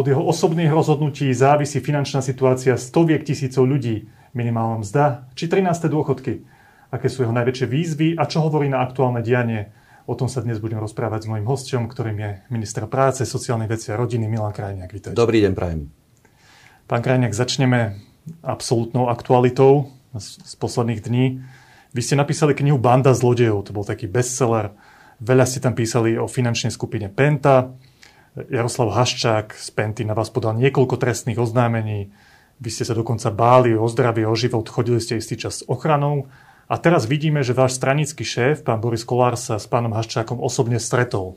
Od jeho osobných rozhodnutí závisí finančná situácia stoviek tisícov ľudí, minimálna mzda či 13. dôchodky. Aké sú jeho najväčšie výzvy a čo hovorí na aktuálne dianie. O tom sa dnes budem rozprávať s mojim hostom, ktorým je minister práce, sociálnej veci a rodiny Milan Krajniak. Vítajte. Dobrý deň, prajem. Pán Krajniak, začneme absolútnou aktualitou z posledných dní. Vy ste napísali knihu Banda zlodejov, to bol taký bestseller. Veľa ste tam písali o finančnej skupine Penta, Jaroslav Haščák z Penty na vás podal niekoľko trestných oznámení. Vy ste sa dokonca báli o zdravie, o život, chodili ste istý čas s ochranou. A teraz vidíme, že váš stranický šéf, pán Boris Kolár, sa s pánom Haščákom osobne stretol.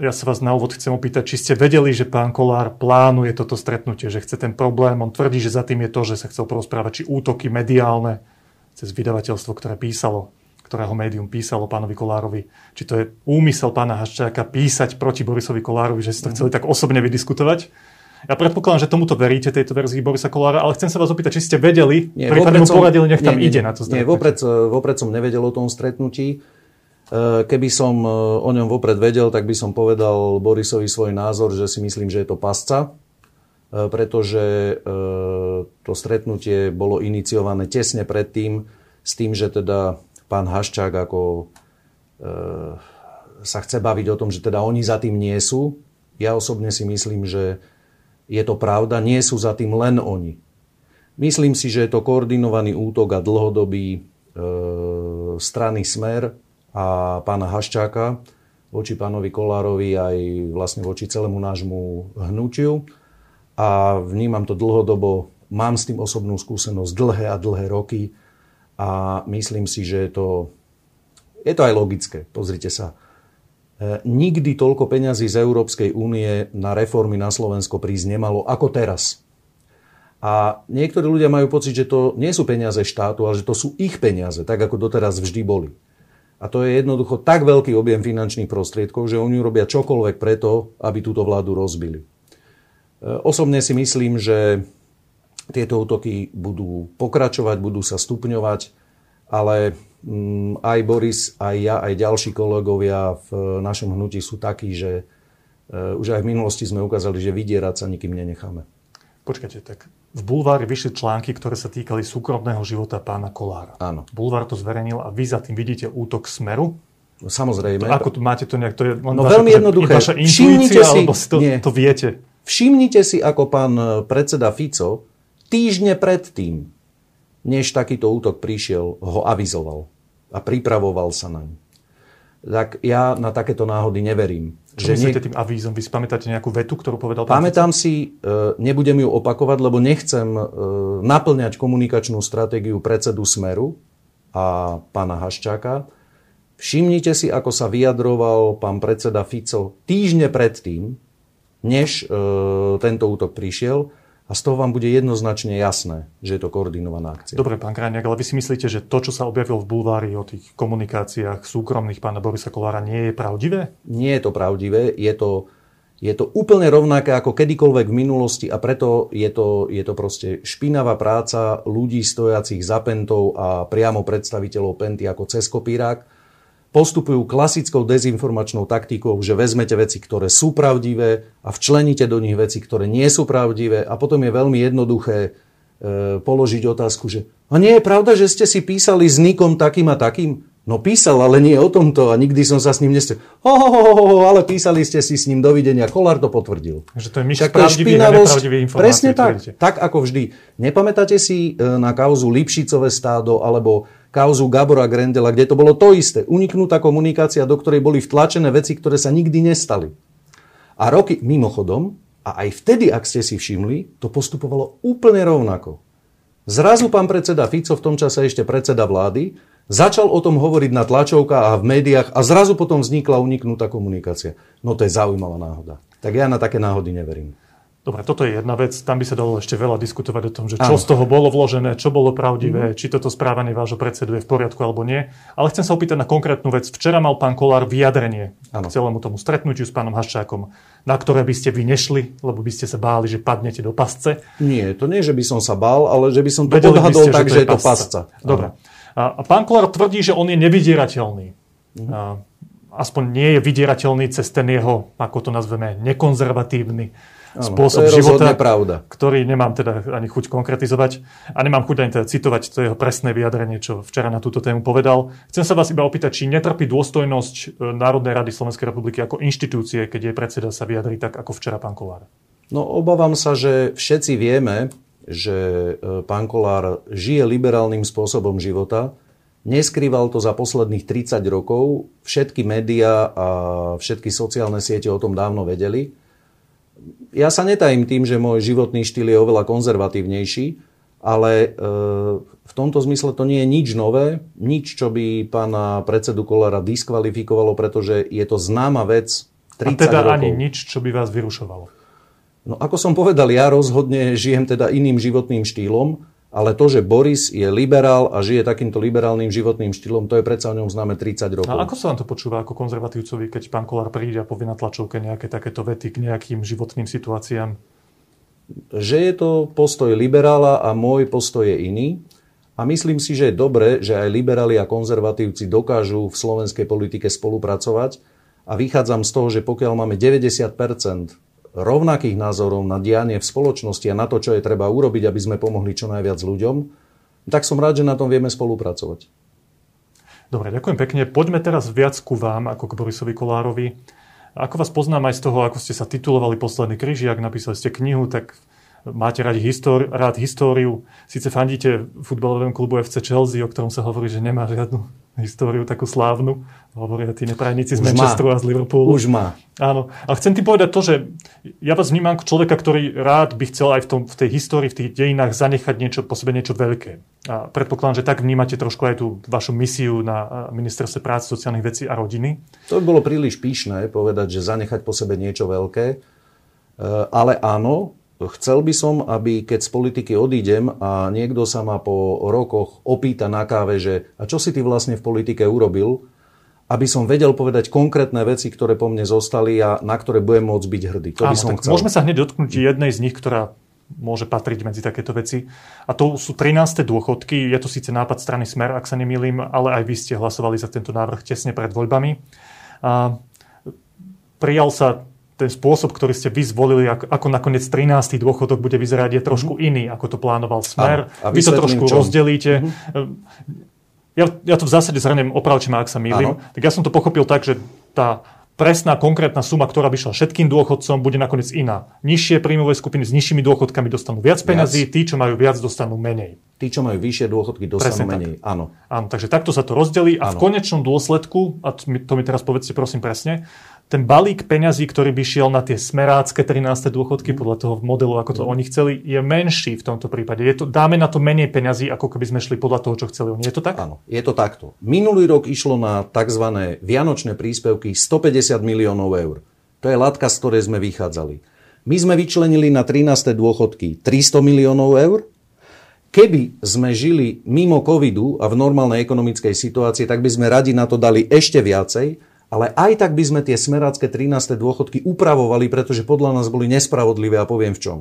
Ja sa vás na úvod chcem opýtať, či ste vedeli, že pán Kolár plánuje toto stretnutie, že chce ten problém. On tvrdí, že za tým je to, že sa chcel porozprávať, či útoky mediálne cez vydavateľstvo, ktoré písalo ktorého médium písalo pánovi Kolárovi, či to je úmysel pána Haščáka písať proti Borisovi Kolárovi, že si to chceli tak osobne vydiskutovať. Ja predpokladám, že tomuto veríte, tejto verzii Borisa Kolára, ale chcem sa vás opýtať, či ste vedeli, nie, prípadne mu poradili, nech tam nie, ide nie, na to stretnutie. Nie, vopred, vopred som nevedel o tom stretnutí. E, keby som e, o ňom vopred vedel, tak by som povedal Borisovi svoj názor, že si myslím, že je to pasca, e, pretože to stretnutie bolo iniciované tesne predtým, s tým, že teda pán Haščák ako e, sa chce baviť o tom, že teda oni za tým nie sú. Ja osobne si myslím, že je to pravda, nie sú za tým len oni. Myslím si, že je to koordinovaný útok a dlhodobý e, strany Smer a pána Haščáka voči pánovi Kolárovi aj vlastne voči celému nášmu hnutiu. A vnímam to dlhodobo, mám s tým osobnú skúsenosť dlhé a dlhé roky a myslím si, že je to, je to aj logické. Pozrite sa. E, nikdy toľko peňazí z Európskej únie na reformy na Slovensko prísť nemalo ako teraz. A niektorí ľudia majú pocit, že to nie sú peniaze štátu, ale že to sú ich peniaze, tak ako doteraz vždy boli. A to je jednoducho tak veľký objem finančných prostriedkov, že oni robia čokoľvek preto, aby túto vládu rozbili. E, osobne si myslím, že tieto útoky budú pokračovať, budú sa stupňovať, ale mm, aj Boris, aj ja, aj ďalší kolegovia v našom hnutí sú takí, že e, už aj v minulosti sme ukázali, že vydierať sa nikým nenecháme. Počkajte, tak v Bulvári vyšli články, ktoré sa týkali súkromného života pána Kolára. Áno. Bulvár to zverejnil a vy za tým vidíte útok Smeru? No, samozrejme. To, ako to máte to nejak? To je no veľmi jednoduché. Vaša intuícia, si, alebo si to, nie. to viete? Všimnite si, ako pán predseda Fico týždne predtým, než takýto útok prišiel, ho avizoval a pripravoval sa naň. Tak ja na takéto náhody neverím. Čo že myslíte nie... tým avízom? Vy si pamätáte nejakú vetu, ktorú povedal pán Pamätám si, e, nebudem ju opakovať, lebo nechcem e, naplňať komunikačnú stratégiu predsedu Smeru a pána Haščáka. Všimnite si, ako sa vyjadroval pán predseda Fico týždne predtým, než e, tento útok prišiel a z toho vám bude jednoznačne jasné, že je to koordinovaná akcia. Dobre, pán Krajniak, ale vy si myslíte, že to, čo sa objavilo v bulvári o tých komunikáciách súkromných pána Borisa Kolára, nie je pravdivé? Nie je to pravdivé, je to, je to úplne rovnaké ako kedykoľvek v minulosti a preto je to, je to proste špinavá práca ľudí stojacich za pentou a priamo predstaviteľov penty ako cez kopírák postupujú klasickou dezinformačnou taktikou, že vezmete veci, ktoré sú pravdivé a včleníte do nich veci, ktoré nie sú pravdivé a potom je veľmi jednoduché e, položiť otázku, že a nie je pravda, že ste si písali s Nikom takým a takým? No písal, ale nie o tomto a nikdy som sa s ním nestretol. Ho, ho, ho, ho, ale písali ste si s ním dovidenia. Kolár to potvrdil. Že to je myš pravdivých a nepravdivých informácií. Presne tak. Tak ako vždy. Nepamätáte si e, na kauzu Lipšicové stádo alebo kauzu Gabora Grendela, kde to bolo to isté. Uniknutá komunikácia, do ktorej boli vtlačené veci, ktoré sa nikdy nestali. A roky, mimochodom, a aj vtedy, ak ste si všimli, to postupovalo úplne rovnako. Zrazu pán predseda Fico, v tom čase ešte predseda vlády, Začal o tom hovoriť na tlačovkách a v médiách a zrazu potom vznikla uniknutá komunikácia. No to je zaujímavá náhoda. Tak ja na také náhody neverím. Dobre, toto je jedna vec, tam by sa dalo ešte veľa diskutovať o tom, že čo ano. z toho bolo vložené, čo bolo pravdivé, mm. či toto správanie vášho predsedu je v poriadku alebo nie. Ale chcem sa opýtať na konkrétnu vec. Včera mal pán Kolár vyjadrenie ano. k celému tomu stretnutiu s pánom Haščákom, na ktoré by ste vy nešli, lebo by ste sa báli, že padnete do pasce. Nie, to nie, že by som sa bál, ale že by som to Vedeli odhadol ste, tak, že, že je to pasca. Dobre. A, a pán Kolár tvrdí, že on je nevydierateľný. Mm. A, aspoň nie je vydierateľný cez ten jeho, ako to nazveme, nekonzervatívny Áno, spôsob to života, pravda. ktorý nemám teda ani chuť konkretizovať a nemám chuť ani teda citovať to jeho presné vyjadrenie, čo včera na túto tému povedal. Chcem sa vás iba opýtať, či netrpí dôstojnosť e, Národnej rady Slovenskej republiky ako inštitúcie, keď jej predseda sa vyjadrí tak, ako včera pán Kolár. No obávam sa, že všetci vieme, že e, pán Kolár žije liberálnym spôsobom života, Neskrýval to za posledných 30 rokov. Všetky médiá a všetky sociálne siete o tom dávno vedeli ja sa netajím tým, že môj životný štýl je oveľa konzervatívnejší, ale e, v tomto zmysle to nie je nič nové, nič, čo by pána predsedu Kolára diskvalifikovalo, pretože je to známa vec 30 A teda rokov. ani nič, čo by vás vyrušovalo. No ako som povedal, ja rozhodne žijem teda iným životným štýlom ale to, že Boris je liberál a žije takýmto liberálnym životným štýlom, to je predsa o ňom známe 30 rokov. A ako sa vám to počúva ako konzervatívcovi, keď pán Kolár príde a povie na tlačovke nejaké takéto vety k nejakým životným situáciám? Že je to postoj liberála a môj postoj je iný. A myslím si, že je dobré, že aj liberáli a konzervatívci dokážu v slovenskej politike spolupracovať. A vychádzam z toho, že pokiaľ máme 90 rovnakých názorov na dianie v spoločnosti a na to, čo je treba urobiť, aby sme pomohli čo najviac ľuďom, tak som rád, že na tom vieme spolupracovať. Dobre, ďakujem pekne. Poďme teraz viac ku vám, ako k Borisovi Kolárovi. Ako vás poznám aj z toho, ako ste sa titulovali Posledný kryžiak, napísali ste knihu, tak máte radi históri- rád históriu. Sice fandíte futbalovému klubu FC Chelsea, o ktorom sa hovorí, že nemá žiadnu históriu takú slávnu. Hovoria tí neprajníci z Manchesteru a z Liverpoolu. Už má. Áno. A chcem ti povedať to, že ja vás vnímam ako človeka, ktorý rád by chcel aj v, tom, v tej histórii, v tých dejinách zanechať niečo po sebe niečo veľké. A predpokladám, že tak vnímate trošku aj tú vašu misiu na ministerstve práce, sociálnych vecí a rodiny. To by bolo príliš píšne povedať, že zanechať po sebe niečo veľké. E, ale áno, Chcel by som, aby keď z politiky odídem a niekto sa ma po rokoch opýta na káve, že a čo si ty vlastne v politike urobil, aby som vedel povedať konkrétne veci, ktoré po mne zostali a na ktoré budem môcť byť hrdý. To by Áno, som tak chcel. Môžeme sa hneď dotknúť jednej z nich, ktorá môže patriť medzi takéto veci. A to sú 13. dôchodky. Je to síce nápad strany Smer, ak sa nemýlim, ale aj vy ste hlasovali za tento návrh tesne pred voľbami. A prijal sa ten spôsob, ktorý ste vy zvolili, ako, ako nakoniec 13. dôchodok bude vyzerať, je trošku mm-hmm. iný, ako to plánoval Smer. a vy to trošku čom? rozdelíte. Mm-hmm. Ja, ja to v zásade zhrnem, opravte ma, ak sa mýlim. Tak ja som to pochopil tak, že tá presná, konkrétna suma, ktorá by šla všetkým dôchodcom, bude nakoniec iná. Nižšie príjmové skupiny s nižšími dôchodkami dostanú viac peňazí, tí, čo majú viac, dostanú menej. Tí, čo majú vyššie dôchodky, dostanú Presne menej. Tak. Áno. Áno, takže takto sa to rozdelí a v konečnom dôsledku, a to mi, to mi teraz povedzte prosím presne, ten balík peňazí, ktorý by šiel na tie smerácké 13. dôchodky podľa toho modelu, ako to mm. oni chceli, je menší v tomto prípade. Je to, dáme na to menej peňazí, ako keby sme šli podľa toho, čo chceli oni. Je to tak? Áno, je to takto. Minulý rok išlo na tzv. vianočné príspevky 150 miliónov eur. To je latka, z ktorej sme vychádzali. My sme vyčlenili na 13. dôchodky 300 miliónov eur. Keby sme žili mimo covidu a v normálnej ekonomickej situácii, tak by sme radi na to dali ešte viacej, ale aj tak by sme tie smerácké 13. dôchodky upravovali, pretože podľa nás boli nespravodlivé a poviem v čom.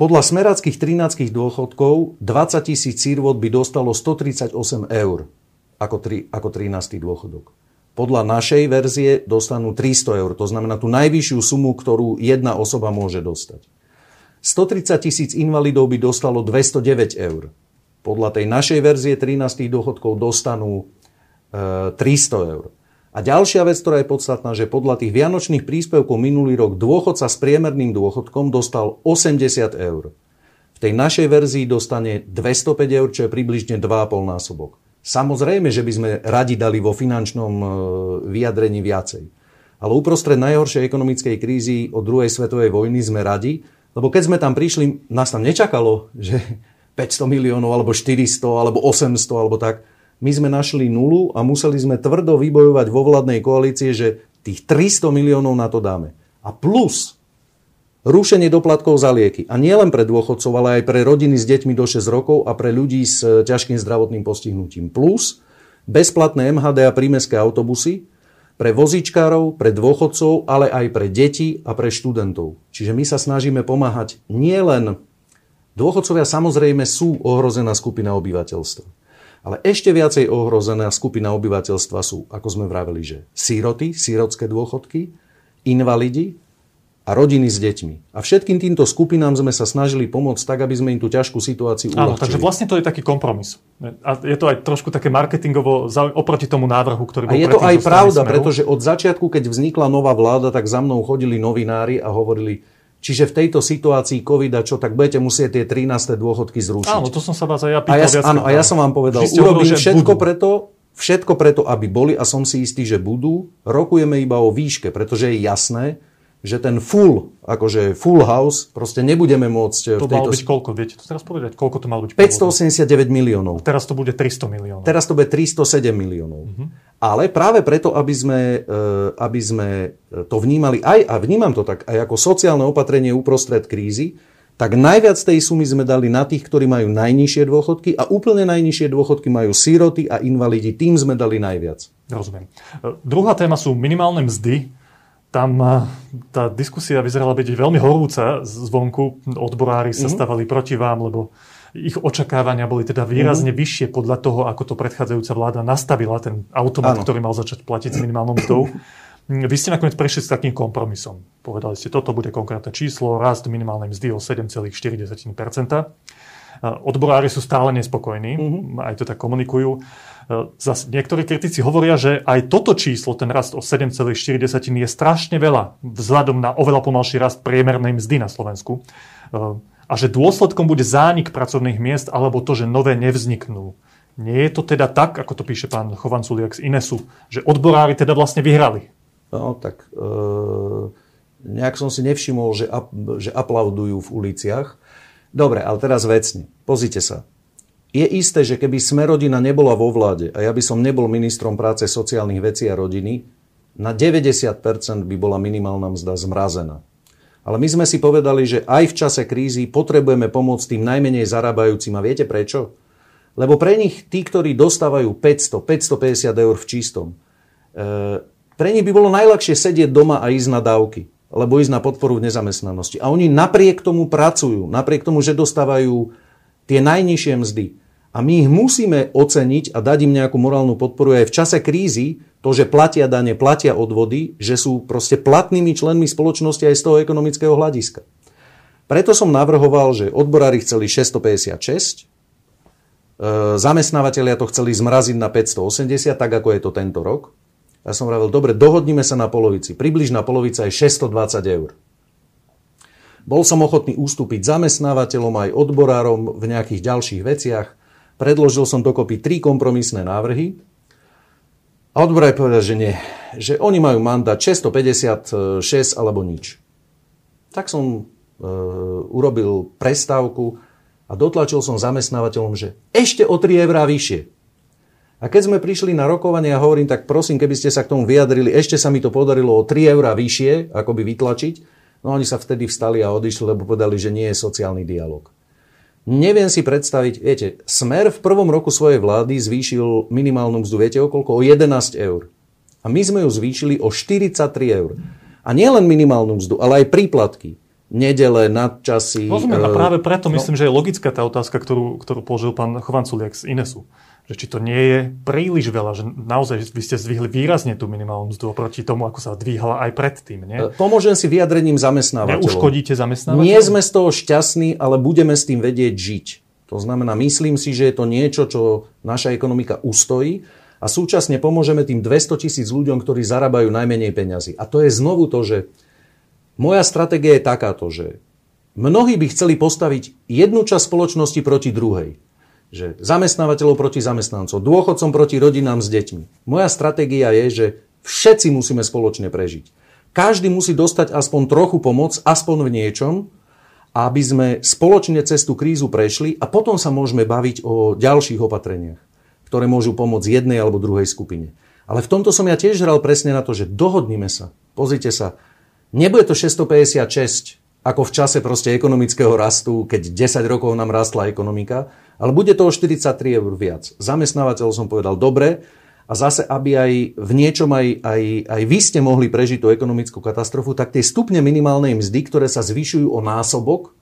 Podľa smeráckých 13 dôchodkov 20 tisíc sírvot by dostalo 138 eur ako, tri, ako 13. dôchodok. Podľa našej verzie dostanú 300 eur, to znamená tú najvyššiu sumu, ktorú jedna osoba môže dostať. 130 tisíc invalidov by dostalo 209 eur. Podľa tej našej verzie 13 dôchodkov dostanú 300 eur. A ďalšia vec, ktorá je podstatná, že podľa tých vianočných príspevkov minulý rok dôchodca s priemerným dôchodkom dostal 80 eur. V tej našej verzii dostane 205 eur, čo je približne 2,5 násobok. Samozrejme, že by sme radi dali vo finančnom e, vyjadrení viacej. Ale uprostred najhoršej ekonomickej krízy od druhej svetovej vojny sme radi, lebo keď sme tam prišli, nás tam nečakalo, že 500 miliónov, alebo 400, alebo 800, alebo tak my sme našli nulu a museli sme tvrdo vybojovať vo vládnej koalície, že tých 300 miliónov na to dáme. A plus rušenie doplatkov za lieky. A nie len pre dôchodcov, ale aj pre rodiny s deťmi do 6 rokov a pre ľudí s e, ťažkým zdravotným postihnutím. Plus bezplatné MHD a prímeské autobusy pre vozičkárov, pre dôchodcov, ale aj pre deti a pre študentov. Čiže my sa snažíme pomáhať nielen Dôchodcovia samozrejme sú ohrozená skupina obyvateľstva. Ale ešte viacej ohrozená skupina obyvateľstva sú, ako sme vraveli, že síroty, sírotské dôchodky, invalidi a rodiny s deťmi. A všetkým týmto skupinám sme sa snažili pomôcť tak, aby sme im tú ťažkú situáciu uľahčili. Áno, takže vlastne to je taký kompromis. A je to aj trošku také marketingovo oproti tomu návrhu, ktorý bol A je to aj pravda, smeru. pretože od začiatku, keď vznikla nová vláda, tak za mnou chodili novinári a hovorili, Čiže v tejto situácii covid čo, tak budete musieť tie 13. dôchodky zrušiť. Áno, to som sa vás aj ja pýtal. A ja, áno, a ja som vám povedal, urobím všetko budú. preto, všetko preto, aby boli a som si istý, že budú. Rokujeme iba o výške, pretože je jasné, že ten full, akože full house, proste nebudeme môcť... To v tejto... malo byť koľko? Viete to teraz povedať? Koľko to malo byť? 589 miliónov. A teraz to bude 300 miliónov. Teraz to bude 307 miliónov. Uh-huh. Ale práve preto, aby sme, e, aby sme to vnímali aj, a vnímam to tak, aj ako sociálne opatrenie uprostred krízy, tak najviac tej sumy sme dali na tých, ktorí majú najnižšie dôchodky a úplne najnižšie dôchodky majú síroty a invalidi. Tým sme dali najviac. Rozumiem. E, druhá téma sú minimálne mzdy tam eh, tá diskusia vyzerala byť veľmi horúca zvonku. Odborári sa mm-hmm. stavali proti vám, lebo ich očakávania boli teda výrazne mm-hmm. vyššie podľa toho, ako to predchádzajúca vláda nastavila ten automat, ano. ktorý mal začať platiť s minimálnou mzdou. Vy ste nakoniec prešli s takým kompromisom. Povedali ste, toto bude konkrétne číslo, rast minimálnej mzdy o 7,4%. Odborári sú stále nespokojní, mm-hmm. aj to tak komunikujú. Zas niektorí kritici hovoria, že aj toto číslo, ten rast o 7,4 je strašne veľa vzhľadom na oveľa pomalší rast priemernej mzdy na Slovensku a že dôsledkom bude zánik pracovných miest alebo to, že nové nevzniknú. Nie je to teda tak, ako to píše pán Chovanculiak z Inesu, že odborári teda vlastne vyhrali? No, tak e, nejak som si nevšimol, že, ap, že aplaudujú v uliciach. Dobre, ale teraz vecne. Pozrite sa. Je isté, že keby Smerodina nebola vo vláde a ja by som nebol ministrom práce, sociálnych vecí a rodiny, na 90% by bola minimálna mzda zmrazená. Ale my sme si povedali, že aj v čase krízy potrebujeme pomôcť tým najmenej zarábajúcim. A viete prečo? Lebo pre nich, tí, ktorí dostávajú 500, 550 eur v čistom, e, pre nich by bolo najľahšie sedieť doma a ísť na dávky, alebo ísť na podporu v nezamestnanosti. A oni napriek tomu pracujú, napriek tomu, že dostávajú tie najnižšie mzdy. A my ich musíme oceniť a dať im nejakú morálnu podporu aj v čase krízy, to, že platia dane, platia odvody, že sú proste platnými členmi spoločnosti aj z toho ekonomického hľadiska. Preto som navrhoval, že odborári chceli 656, e, zamestnávateľia to chceli zmraziť na 580, tak ako je to tento rok. Ja som vravil, dobre, dohodnime sa na polovici. Približná polovica je 620 eur. Bol som ochotný ustúpiť zamestnávateľom aj odborárom v nejakých ďalších veciach. Predložil som dokopy tri kompromisné návrhy. A odborár povedal, že nie. Že oni majú mandát 656 alebo nič. Tak som e, urobil prestávku a dotlačil som zamestnávateľom, že ešte o 3 eurá vyššie. A keď sme prišli na rokovanie a hovorím, tak prosím, keby ste sa k tomu vyjadrili, ešte sa mi to podarilo o 3 eurá vyššie, ako by vytlačiť, No oni sa vtedy vstali a odišli, lebo povedali, že nie je sociálny dialog. Neviem si predstaviť, viete, Smer v prvom roku svojej vlády zvýšil minimálnu mzdu, viete o koľko? O 11 eur. A my sme ju zvýšili o 43 eur. A nie len minimálnu mzdu, ale aj príplatky. Nedele, nadčasy. Rozumiem, a e, práve preto no. myslím, že je logická tá otázka, ktorú, ktorú položil pán Chovanculiak z Inesu že či to nie je príliš veľa, že naozaj vy ste zvýhli výrazne tú minimálnu mzdu oproti tomu, ako sa dvíhala aj predtým. Nie? E, pomôžem si vyjadrením zamestnávateľov. Neuškodíte zamestnávateľov? Nie sme z toho šťastní, ale budeme s tým vedieť žiť. To znamená, myslím si, že je to niečo, čo naša ekonomika ustojí a súčasne pomôžeme tým 200 tisíc ľuďom, ktorí zarábajú najmenej peňazí. A to je znovu to, že moja stratégia je takáto, že mnohí by chceli postaviť jednu časť spoločnosti proti druhej že zamestnávateľov proti zamestnancov, dôchodcom proti rodinám s deťmi. Moja stratégia je, že všetci musíme spoločne prežiť. Každý musí dostať aspoň trochu pomoc, aspoň v niečom, aby sme spoločne cez tú krízu prešli a potom sa môžeme baviť o ďalších opatreniach, ktoré môžu pomôcť jednej alebo druhej skupine. Ale v tomto som ja tiež hral presne na to, že dohodnime sa. Pozrite sa, nebude to 656, ako v čase proste ekonomického rastu, keď 10 rokov nám rastla ekonomika, ale bude to o 43 eur viac. Zamestnávateľ som povedal, dobre, a zase, aby aj v niečom aj, aj, aj vy ste mohli prežiť tú ekonomickú katastrofu, tak tie stupne minimálnej mzdy, ktoré sa zvyšujú o násobok,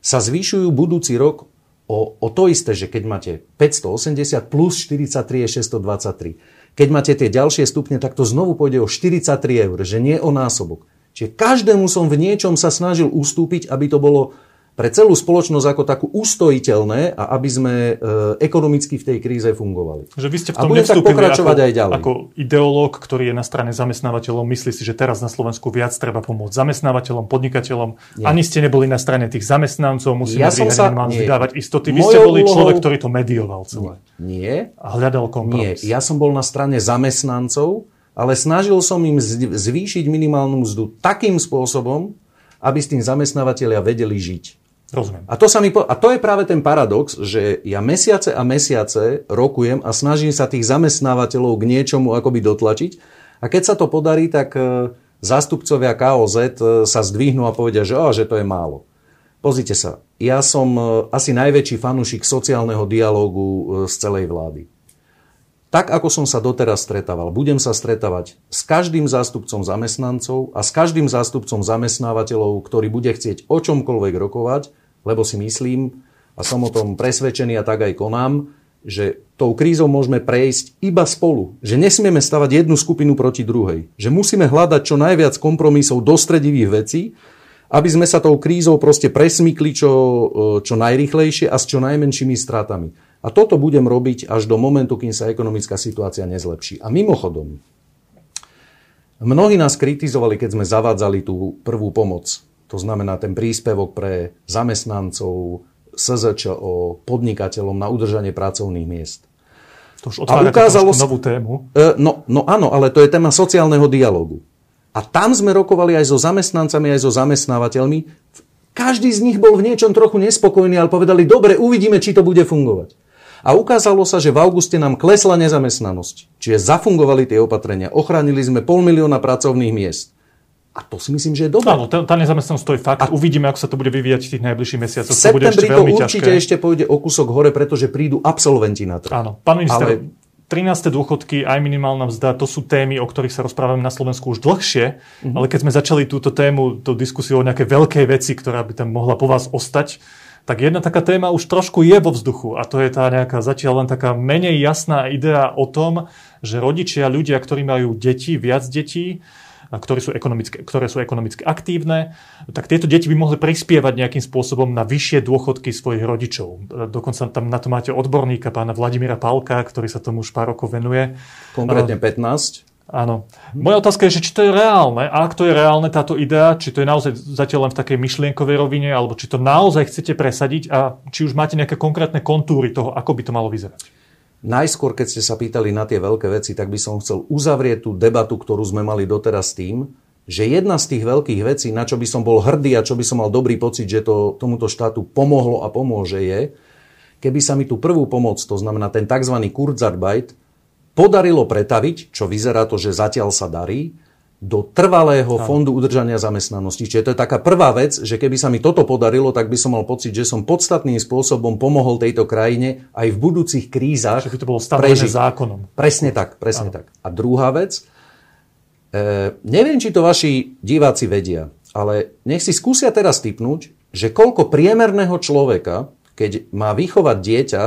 sa zvyšujú budúci rok o, o to isté, že keď máte 580 plus 43 je 623. Keď máte tie ďalšie stupne, tak to znovu pôjde o 43 eur, že nie o násobok. Čiže každému som v niečom sa snažil ustúpiť, aby to bolo pre celú spoločnosť ako takú ustojiteľné a aby sme e, ekonomicky v tej kríze fungovali. Že vy ste v tom a budem tak pokračovať ako, aj ďalej. Ako ideológ, ktorý je na strane zamestnávateľov, myslí si, že teraz na Slovensku viac treba pomôcť zamestnávateľom, podnikateľom. Nie. Ani ste neboli na strane tých zamestnancov, musíme ja som sa, nie. vydávať istoty. Vy Mojou ste boli úlohou... človek, ktorý to medioval celé. Nie. A hľadal kompromis. Nie, ja som bol na strane zamestnancov, ale snažil som im zvýšiť minimálnu mzdu takým spôsobom, aby s tým zamestnávateľia vedeli žiť. Rozumiem. A to, sa mi po... a to je práve ten paradox, že ja mesiace a mesiace rokujem a snažím sa tých zamestnávateľov k niečomu akoby dotlačiť. A keď sa to podarí, tak e, zástupcovia KOZ e, sa zdvihnú a povedia, že, oh, že to je málo. Pozrite sa, ja som e, asi najväčší fanúšik sociálneho dialógu z celej vlády. Tak, ako som sa doteraz stretával, budem sa stretávať s každým zástupcom zamestnancov a s každým zástupcom zamestnávateľov, ktorý bude chcieť o čomkoľvek rokovať, lebo si myslím, a som o tom presvedčený a tak aj konám, že tou krízou môžeme prejsť iba spolu. Že nesmieme stavať jednu skupinu proti druhej. Že musíme hľadať čo najviac kompromisov dostredivých vecí, aby sme sa tou krízou proste presmykli čo, čo najrychlejšie a s čo najmenšími stratami. A toto budem robiť až do momentu, kým sa ekonomická situácia nezlepší. A mimochodom, mnohí nás kritizovali, keď sme zavádzali tú prvú pomoc. To znamená ten príspevok pre zamestnancov, SZČ o podnikateľom na udržanie pracovných miest. To už otvára ukázalo novú tému. E, no, no áno, ale to je téma sociálneho dialogu. A tam sme rokovali aj so zamestnancami, aj so zamestnávateľmi. Každý z nich bol v niečom trochu nespokojný, ale povedali, dobre, uvidíme, či to bude fungovať. A ukázalo sa, že v auguste nám klesla nezamestnanosť. Čiže zafungovali tie opatrenia. Ochránili sme pol milióna pracovných miest. A to si myslím, že je dobré. Áno, tá, tá nezamestnanosť to je fakt. A Uvidíme, ako sa to bude vyvíjať v tých najbližších mesiacoch. V septembri to, to určite ťažké. ešte pôjde o kúsok hore, pretože prídu absolventi na trh. Áno, pán minister, Ale... 13. dôchodky, aj minimálna mzda, to sú témy, o ktorých sa rozprávame na Slovensku už dlhšie, mm-hmm. ale keď sme začali túto tému, tú diskusiu o nejaké veľkej veci, ktorá by tam mohla po vás ostať, tak jedna taká téma už trošku je vo vzduchu a to je tá nejaká zatiaľ len taká menej jasná idea o tom, že rodičia, ľudia, ktorí majú deti, viac detí, ktoré sú, ekonomické, ktoré sú ekonomicky aktívne, tak tieto deti by mohli prispievať nejakým spôsobom na vyššie dôchodky svojich rodičov. Dokonca tam na to máte odborníka, pána Vladimíra Palka, ktorý sa tomu už pár rokov venuje. Konkrétne 15. Áno. Moja otázka je, že či to je reálne a ak to je reálne táto idea, či to je naozaj zatiaľ len v takej myšlienkovej rovine, alebo či to naozaj chcete presadiť a či už máte nejaké konkrétne kontúry toho, ako by to malo vyzerať. Najskôr, keď ste sa pýtali na tie veľké veci, tak by som chcel uzavrieť tú debatu, ktorú sme mali doteraz tým, že jedna z tých veľkých vecí, na čo by som bol hrdý a čo by som mal dobrý pocit, že to tomuto štátu pomohlo a pomôže je, keby sa mi tú prvú pomoc, to znamená ten tzv. Kurzarbeit, podarilo pretaviť, čo vyzerá to, že zatiaľ sa darí, do trvalého fondu udržania zamestnanosti. Čiže to je taká prvá vec, že keby sa mi toto podarilo, tak by som mal pocit, že som podstatným spôsobom pomohol tejto krajine aj v budúcich krízach. Že by to bolo stanovené zákonom. Presne tak, presne ano. tak. A druhá vec, e, neviem, či to vaši diváci vedia, ale nech si skúsia teraz typnúť, že koľko priemerného človeka, keď má vychovať dieťa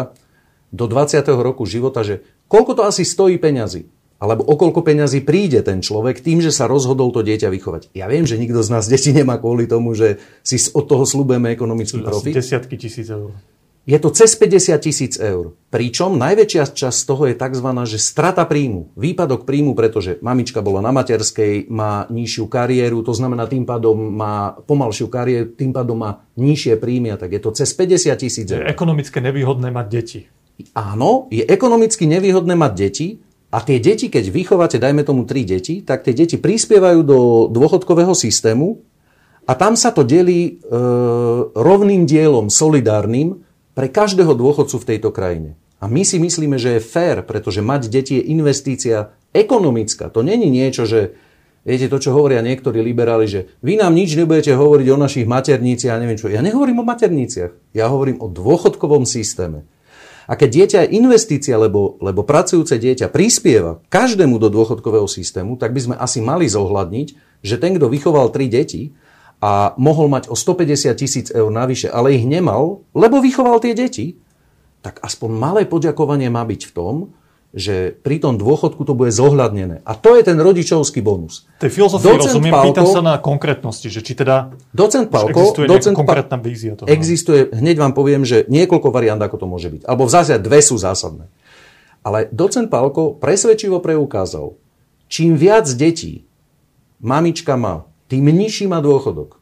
do 20. roku života, že Koľko to asi stojí peňazí? Alebo o koľko peňazí príde ten človek tým, že sa rozhodol to dieťa vychovať. Ja viem, že nikto z nás deti nemá kvôli tomu, že si od toho slúbeme ekonomický profit. Desiatky tisíc eur. Je to cez 50 tisíc eur. Pričom najväčšia časť z toho je tzv. Že strata príjmu. Výpadok príjmu, pretože mamička bola na materskej, má nižšiu kariéru, to znamená tým pádom má pomalšiu kariéru, tým pádom má nižšie príjmy a tak je to cez 50 tisíc eur. Je ekonomicky nevýhodné mať deti áno, je ekonomicky nevýhodné mať deti a tie deti, keď vychováte, dajme tomu tri deti, tak tie deti prispievajú do dôchodkového systému a tam sa to delí e, rovným dielom, solidárnym pre každého dôchodcu v tejto krajine. A my si myslíme, že je fér, pretože mať deti je investícia ekonomická. To není niečo, že viete to, čo hovoria niektorí liberáli, že vy nám nič nebudete hovoriť o našich materniciach a neviem čo. Ja nehovorím o materniciach, ja hovorím o dôchodkovom systéme. A keď dieťa je investícia, lebo, lebo pracujúce dieťa prispieva každému do dôchodkového systému, tak by sme asi mali zohľadniť, že ten, kto vychoval tri deti a mohol mať o 150 tisíc eur navyše, ale ich nemal, lebo vychoval tie deti, tak aspoň malé poďakovanie má byť v tom, že pri tom dôchodku to bude zohľadnené. A to je ten rodičovský bonus. Tej filozofii rozumiem, Palko, pýtam sa na konkrétnosti, že či teda docent Palko, existuje docent konkrétna vízia toho. Existuje, hneď vám poviem, že niekoľko variant, ako to môže byť. Alebo v zásade dve sú zásadné. Ale docent Palko presvedčivo preukázal, čím viac detí mamička má, tým nižší má dôchodok.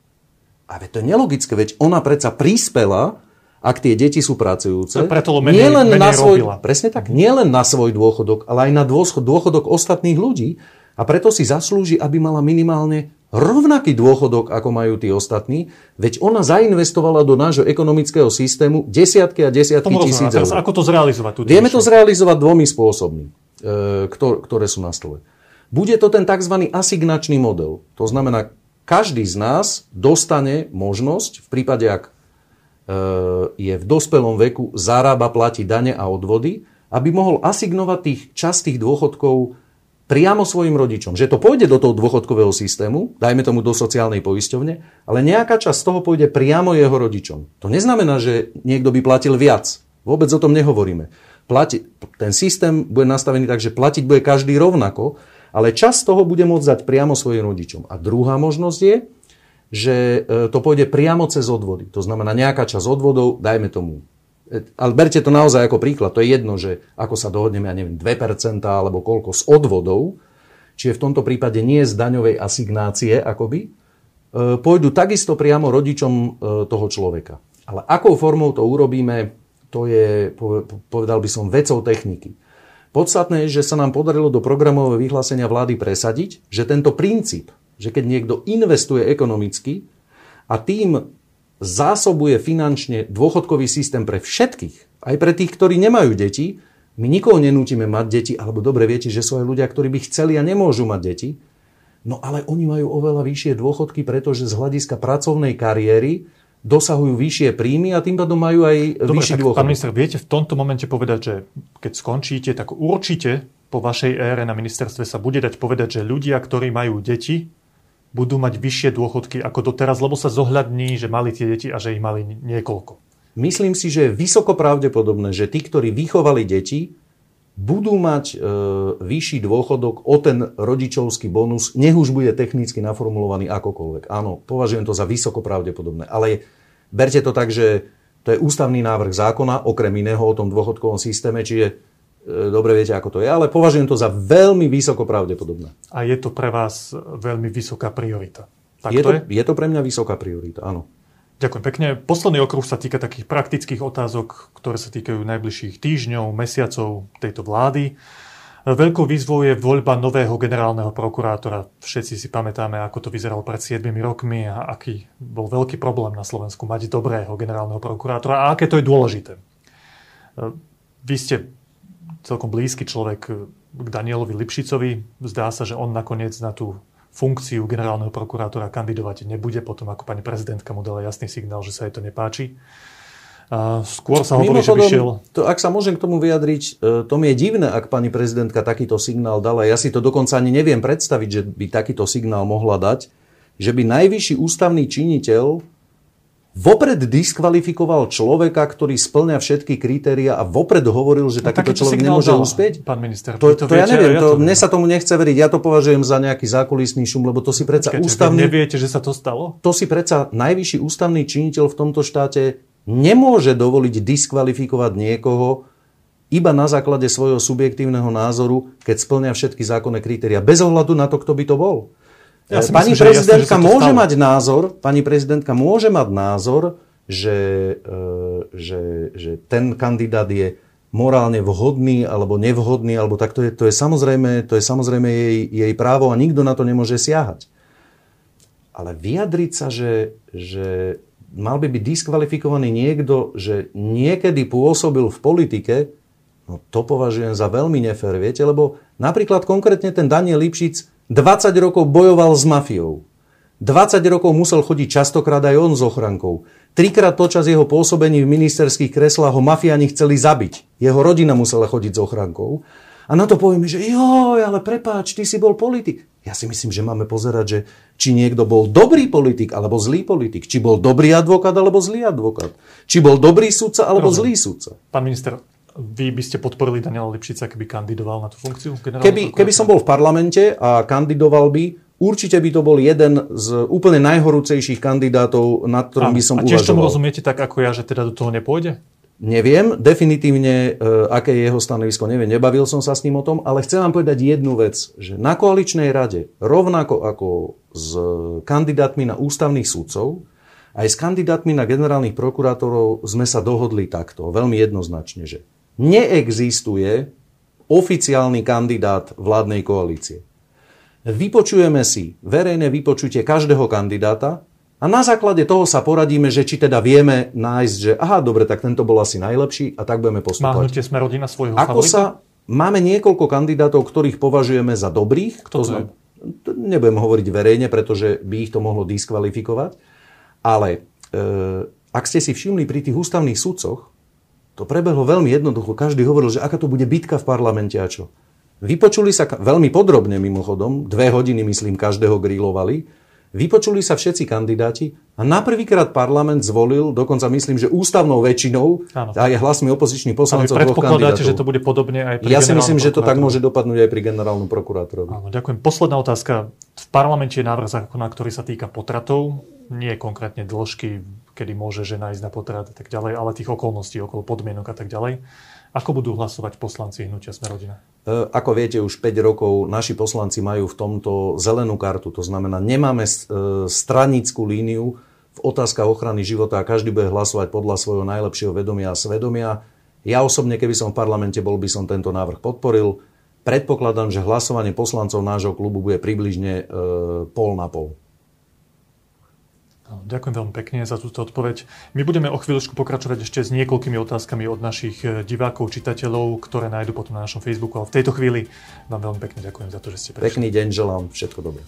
A to je nelogické, veď ona predsa prispela ak tie deti sú pracujúce, preto menej, nie len menej na svoj, robila. presne tak, nie len na svoj dôchodok, ale aj na dôchodok ostatných ľudí a preto si zaslúži, aby mala minimálne rovnaký dôchodok, ako majú tí ostatní, veď ona zainvestovala do nášho ekonomického systému desiatky a desiatky Tomu tisíc eur. ako to zrealizovať? Vieme to zrealizovať dvomi spôsobmi, e, ktoré sú na stole. Bude to ten tzv. asignačný model. To znamená, každý z nás dostane možnosť, v prípade, ak je v dospelom veku, zarába, platí dane a odvody, aby mohol asignovať tých častých dôchodkov priamo svojim rodičom. Že to pôjde do toho dôchodkového systému, dajme tomu do sociálnej poisťovne, ale nejaká časť z toho pôjde priamo jeho rodičom. To neznamená, že niekto by platil viac. Vôbec o tom nehovoríme. Plati, ten systém bude nastavený tak, že platiť bude každý rovnako, ale čas toho bude môcť dať priamo svojim rodičom. A druhá možnosť je, že e, to pôjde priamo cez odvody. To znamená nejaká časť odvodov, dajme tomu. E, ale berte to naozaj ako príklad. To je jedno, že ako sa dohodneme, ja neviem, 2% alebo koľko z odvodov, čiže v tomto prípade nie z daňovej asignácie akoby, e, pôjdu takisto priamo rodičom toho človeka. Ale akou formou to urobíme, to je, povedal by som, vecou techniky. Podstatné je, že sa nám podarilo do programového vyhlásenia vlády presadiť, že tento princíp že keď niekto investuje ekonomicky a tým zásobuje finančne dôchodkový systém pre všetkých, aj pre tých, ktorí nemajú deti, my nikoho nenútime mať deti, alebo dobre viete, že sú aj ľudia, ktorí by chceli a nemôžu mať deti, no ale oni majú oveľa vyššie dôchodky, pretože z hľadiska pracovnej kariéry dosahujú vyššie príjmy a tým pádom majú aj Dobre, vyšší dôchodok. Pán minister, viete v tomto momente povedať, že keď skončíte, tak určite po vašej ére na ministerstve sa bude dať povedať, že ľudia, ktorí majú deti, budú mať vyššie dôchodky ako doteraz, lebo sa zohľadní, že mali tie deti a že ich mali niekoľko. Myslím si, že je vysoko pravdepodobné, že tí, ktorí vychovali deti, budú mať e, vyšší dôchodok o ten rodičovský bonus, nech už bude technicky naformulovaný akokoľvek. Áno, považujem to za vysoko pravdepodobné. Ale berte to tak, že to je ústavný návrh zákona, okrem iného o tom dôchodkovom systéme, čiže dobre viete, ako to je, ale považujem to za veľmi vysoko pravdepodobné. A je to pre vás veľmi vysoká priorita? Tak je, to, je? je to pre mňa vysoká priorita, áno. Ďakujem pekne. Posledný okruh sa týka takých praktických otázok, ktoré sa týkajú najbližších týždňov, mesiacov tejto vlády. Veľkou výzvou je voľba nového generálneho prokurátora. Všetci si pamätáme, ako to vyzeralo pred 7 rokmi a aký bol veľký problém na Slovensku mať dobrého generálneho prokurátora a aké to je dôležité. Vy ste celkom blízky človek k Danielovi Lipšicovi. Zdá sa, že on nakoniec na tú funkciu generálneho prokurátora kandidovať nebude, potom ako pani prezidentka mu dala jasný signál, že sa jej to nepáči. A skôr sa hovorí, že vyšiel... To, ak sa môžem k tomu vyjadriť, e, to mi je divné, ak pani prezidentka takýto signál dala. Ja si to dokonca ani neviem predstaviť, že by takýto signál mohla dať, že by najvyšší ústavný činiteľ vopred diskvalifikoval človeka, ktorý splňa všetky kritéria a vopred hovoril, že no, takýto človek nemôže dala, uspieť? Pán minister, to, to, to viete, ja neviem, ja to, mne sa tomu nechce veriť. Ja to považujem za nejaký zákulisný šum, lebo to si predsa Počkajte, ústavný... neviete, že sa to stalo? To si predsa najvyšší ústavný činiteľ v tomto štáte nemôže dovoliť diskvalifikovať niekoho iba na základe svojho subjektívneho názoru, keď splňa všetky zákonné kritéria. Bez ohľadu na to, kto by to bol. Ja pani myslím, prezidentka jasne, môže mať názor, pani prezidentka môže mať názor, že, e, že, že ten kandidát je morálne vhodný alebo nevhodný, alebo tak to je, to je samozrejme, to je samozrejme jej, jej právo a nikto na to nemôže siahať. Ale vyjadriť sa, že, že mal by byť diskvalifikovaný niekto, že niekedy pôsobil v politike, no to považujem za veľmi nefér, viete, lebo napríklad konkrétne ten Daniel Lipšic 20 rokov bojoval s mafiou. 20 rokov musel chodiť častokrát aj on s ochrankou. Trikrát počas jeho pôsobení v ministerských kreslách ho mafiáni chceli zabiť. Jeho rodina musela chodiť s ochrankou. A na to povieme, že joj, ale prepáč, ty si bol politik. Ja si myslím, že máme pozerať, že, či niekto bol dobrý politik alebo zlý politik, či bol dobrý advokát alebo zlý advokát, či bol dobrý sudca alebo Rozumiem. zlý sudca. Pán minister, vy by ste podporili Daniela Lipšica, keby kandidoval na tú funkciu? Keby, keby som bol v parlamente a kandidoval by, určite by to bol jeden z úplne najhorúcejších kandidátov, nad ktorým by som a uvažoval. A tiež tomu rozumiete tak ako ja, že teda do toho nepôjde? Neviem, definitívne, e, aké je jeho stanovisko, neviem, nebavil som sa s ním o tom, ale chcem vám povedať jednu vec, že na koaličnej rade, rovnako ako s kandidátmi na ústavných súdcov, aj s kandidátmi na generálnych prokurátorov sme sa dohodli takto, veľmi jednoznačne, že neexistuje oficiálny kandidát vládnej koalície. Vypočujeme si verejné vypočutie každého kandidáta, a na základe toho sa poradíme, že či teda vieme nájsť, že aha, dobre, tak tento bol asi najlepší a tak budeme postupovať. Má hnutie sme rodina svojho Ako favorita? sa, máme niekoľko kandidátov, ktorých považujeme za dobrých. Kto to je? Nebudem hovoriť verejne, pretože by ich to mohlo diskvalifikovať. Ale e, ak ste si všimli pri tých ústavných sudcoch, to prebehlo veľmi jednoducho. Každý hovoril, že aká to bude bitka v parlamente a čo. Vypočuli sa veľmi podrobne mimochodom, dve hodiny myslím každého grílovali Vypočuli sa všetci kandidáti a na prvýkrát parlament zvolil, dokonca myslím, že ústavnou väčšinou Áno. a je hlasmi opozičných poslancov dvoch kandidátov. že to bude podobne aj pri Ja si myslím, že to tak môže dopadnúť aj pri generálnom prokurátorovi. Áno, ďakujem. Posledná otázka. V parlamente je návrh zákona, ktorý sa týka potratov. Nie konkrétne dĺžky, kedy môže žena ísť na potrat a tak ďalej, ale tých okolností okolo podmienok a tak ďalej. Ako budú hlasovať poslanci hnutia Smerodina? E, ako viete, už 5 rokov naši poslanci majú v tomto zelenú kartu. To znamená, nemáme e, stranickú líniu v otázkach ochrany života a každý bude hlasovať podľa svojho najlepšieho vedomia a svedomia. Ja osobne, keby som v parlamente bol, by som tento návrh podporil. Predpokladám, že hlasovanie poslancov nášho klubu bude približne e, pol na pol. Ďakujem veľmi pekne za túto odpoveď. My budeme o chvíľočku pokračovať ešte s niekoľkými otázkami od našich eh, divákov, čitateľov, ktoré nájdu potom na našom Facebooku. Ale v tejto chvíli vám veľmi pekne ďakujem za to, že ste prišli. Pekný deň želám, všetko dobré.